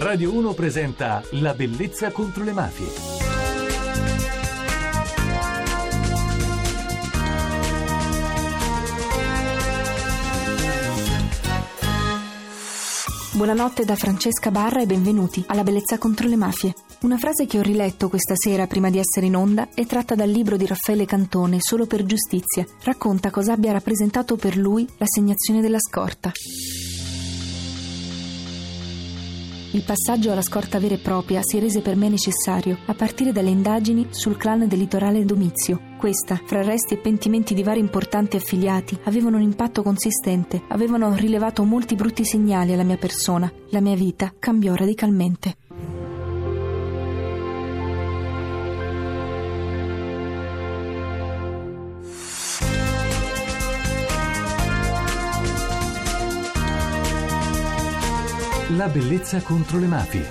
Radio 1 presenta La bellezza contro le mafie. Buonanotte da Francesca Barra e benvenuti alla Bellezza contro le mafie. Una frase che ho riletto questa sera prima di essere in onda è tratta dal libro di Raffaele Cantone, Solo per giustizia. Racconta cosa abbia rappresentato per lui l'assegnazione della scorta. Il passaggio alla scorta vera e propria si rese per me necessario, a partire dalle indagini sul clan del litorale Domizio. Questa, fra arresti e pentimenti di vari importanti affiliati, avevano un impatto consistente, avevano rilevato molti brutti segnali alla mia persona. La mia vita cambiò radicalmente. La bellezza contro le mafie.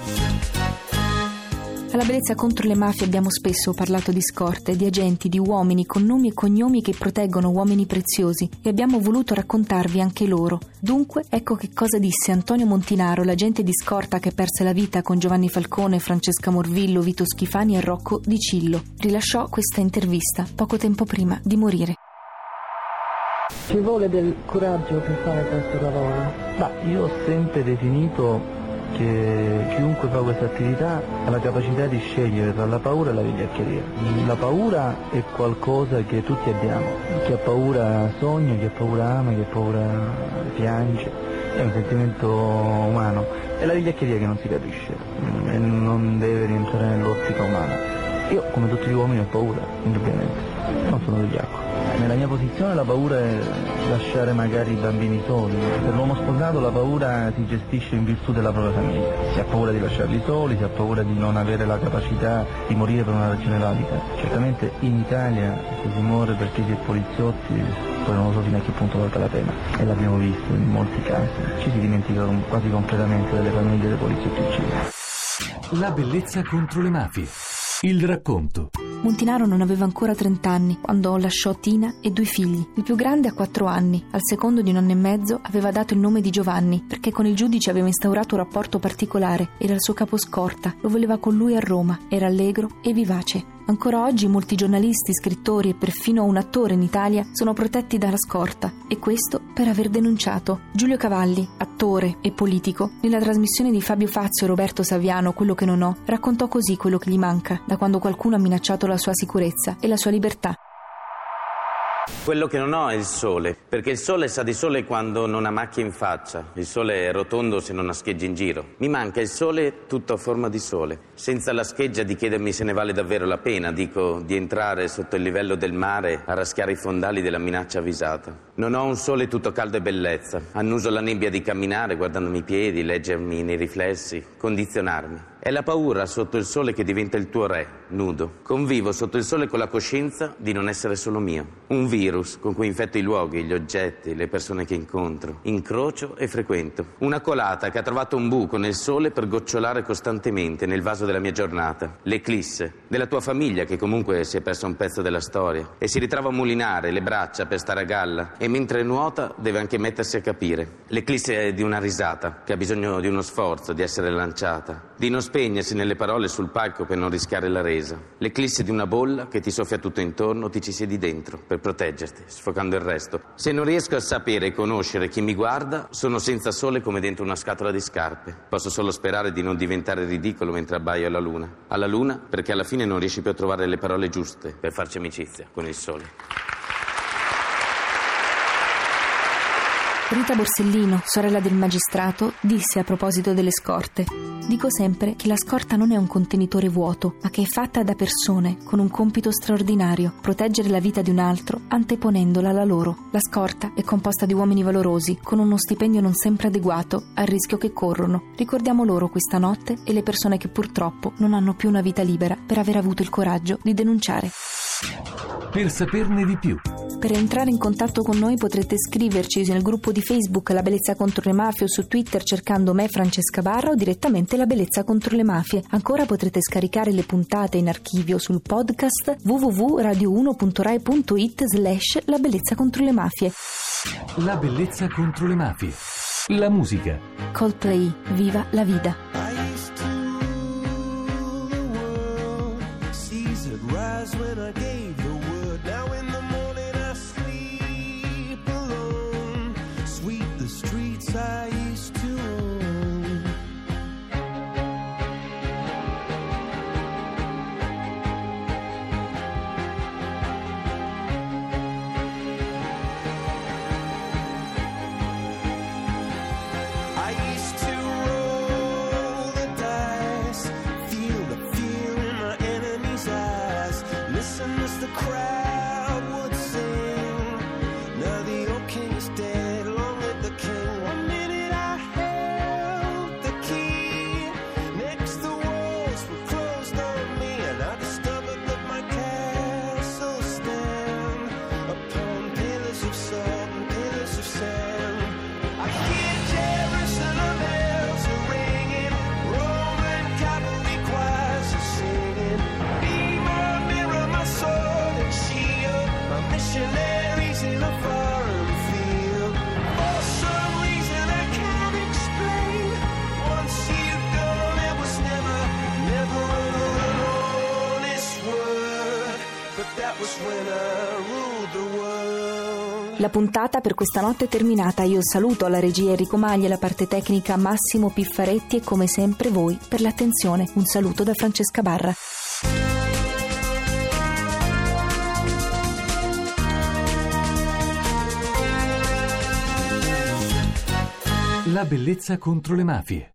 Alla bellezza contro le mafie abbiamo spesso parlato di scorte, di agenti, di uomini con nomi e cognomi che proteggono uomini preziosi e abbiamo voluto raccontarvi anche loro. Dunque, ecco che cosa disse Antonio Montinaro, l'agente di scorta che perse la vita con Giovanni Falcone, Francesca Morvillo, Vito Schifani e Rocco Di Cillo. Rilasciò questa intervista poco tempo prima di morire. Ci vuole del coraggio per fare questo lavoro? Ma io ho sempre definito che chiunque fa questa attività ha la capacità di scegliere tra la paura e la vigliaccheria. La paura è qualcosa che tutti abbiamo. Chi ha paura sogna, chi ha paura ama, chi ha paura piange. È un sentimento umano. È la vigliaccheria che non si capisce e non deve rientrare nell'ottica umana. Io, come tutti gli uomini, ho paura, indubbiamente. Sono vigliacco. Nella mia posizione la paura è lasciare magari i bambini soli. Per l'uomo sposato la paura si gestisce in virtù della propria famiglia. Si ha paura di lasciarli soli, si ha paura di non avere la capacità di morire per una ragione valida. Certamente in Italia se si muore perché si è poliziotti, poi non lo so fino a che punto valga la pena. E l'abbiamo visto in molti casi. Ci si dimentica quasi completamente delle famiglie dei poliziotti uccisi. La bellezza contro le mafie. Il racconto. Montinaro non aveva ancora 30 anni quando lasciò Tina e due figli. Il più grande ha 4 anni, al secondo di un anno e mezzo aveva dato il nome di Giovanni perché con il giudice aveva instaurato un rapporto particolare, era il suo capo scorta, lo voleva con lui a Roma, era allegro e vivace. Ancora oggi molti giornalisti, scrittori e perfino un attore in Italia sono protetti dalla scorta e questo per aver denunciato. Giulio Cavalli, attore e politico, nella trasmissione di Fabio Fazio e Roberto Saviano Quello che non ho, raccontò così quello che gli manca da quando qualcuno ha minacciato la sua sicurezza e la sua libertà. Quello che non ho è il sole, perché il sole sa di sole quando non ha macchie in faccia, il sole è rotondo se non ha schegge in giro. Mi manca il sole tutto a forma di sole, senza la scheggia di chiedermi se ne vale davvero la pena, dico, di entrare sotto il livello del mare a raschiare i fondali della minaccia avvisata. Non ho un sole tutto caldo e bellezza, annuso la nebbia di camminare guardandomi i piedi, leggermi nei riflessi, condizionarmi. È la paura sotto il sole che diventa il tuo re, nudo. Convivo sotto il sole con la coscienza di non essere solo mio. Un virus con cui infetto i luoghi, gli oggetti, le persone che incontro. Incrocio e frequento. Una colata che ha trovato un buco nel sole per gocciolare costantemente nel vaso della mia giornata. L'eclisse della tua famiglia che comunque si è persa un pezzo della storia e si ritrova a mulinare le braccia per stare a galla e mentre nuota deve anche mettersi a capire. L'eclisse è di una risata che ha bisogno di uno sforzo, di essere lanciata, di non spegnersi nelle parole sul palco per non rischiare la resa. L'eclisse di una bolla che ti soffia tutto intorno, ti ci siedi dentro per proteggerti, sfocando il resto. Se non riesco a sapere e conoscere chi mi guarda, sono senza sole come dentro una scatola di scarpe. Posso solo sperare di non diventare ridicolo mentre abbaio alla luna. Alla luna perché alla fine non riesci più a trovare le parole giuste per farci amicizia con il sole. Rita Borsellino, sorella del magistrato, disse a proposito delle scorte: Dico sempre che la scorta non è un contenitore vuoto, ma che è fatta da persone con un compito straordinario, proteggere la vita di un altro anteponendola alla loro. La scorta è composta di uomini valorosi, con uno stipendio non sempre adeguato al rischio che corrono. Ricordiamo loro questa notte e le persone che purtroppo non hanno più una vita libera per aver avuto il coraggio di denunciare. Per saperne di più. Per entrare in contatto con noi potrete scriverci nel gruppo di Facebook La Bellezza contro le Mafie o su Twitter cercando me Francesca Barra o direttamente La Bellezza contro le Mafie. Ancora potrete scaricare le puntate in archivio sul podcast www.radio1.rai.it slash La Bellezza contro le Mafie. La Bellezza contro le Mafie. La musica. Coldplay. Viva la vita. when I get Listen as the crowd La puntata per questa notte è terminata. Io saluto la regia Enrico Maglia, la parte tecnica Massimo Piffaretti e come sempre voi per l'attenzione. Un saluto da Francesca Barra. La bellezza contro le mafie.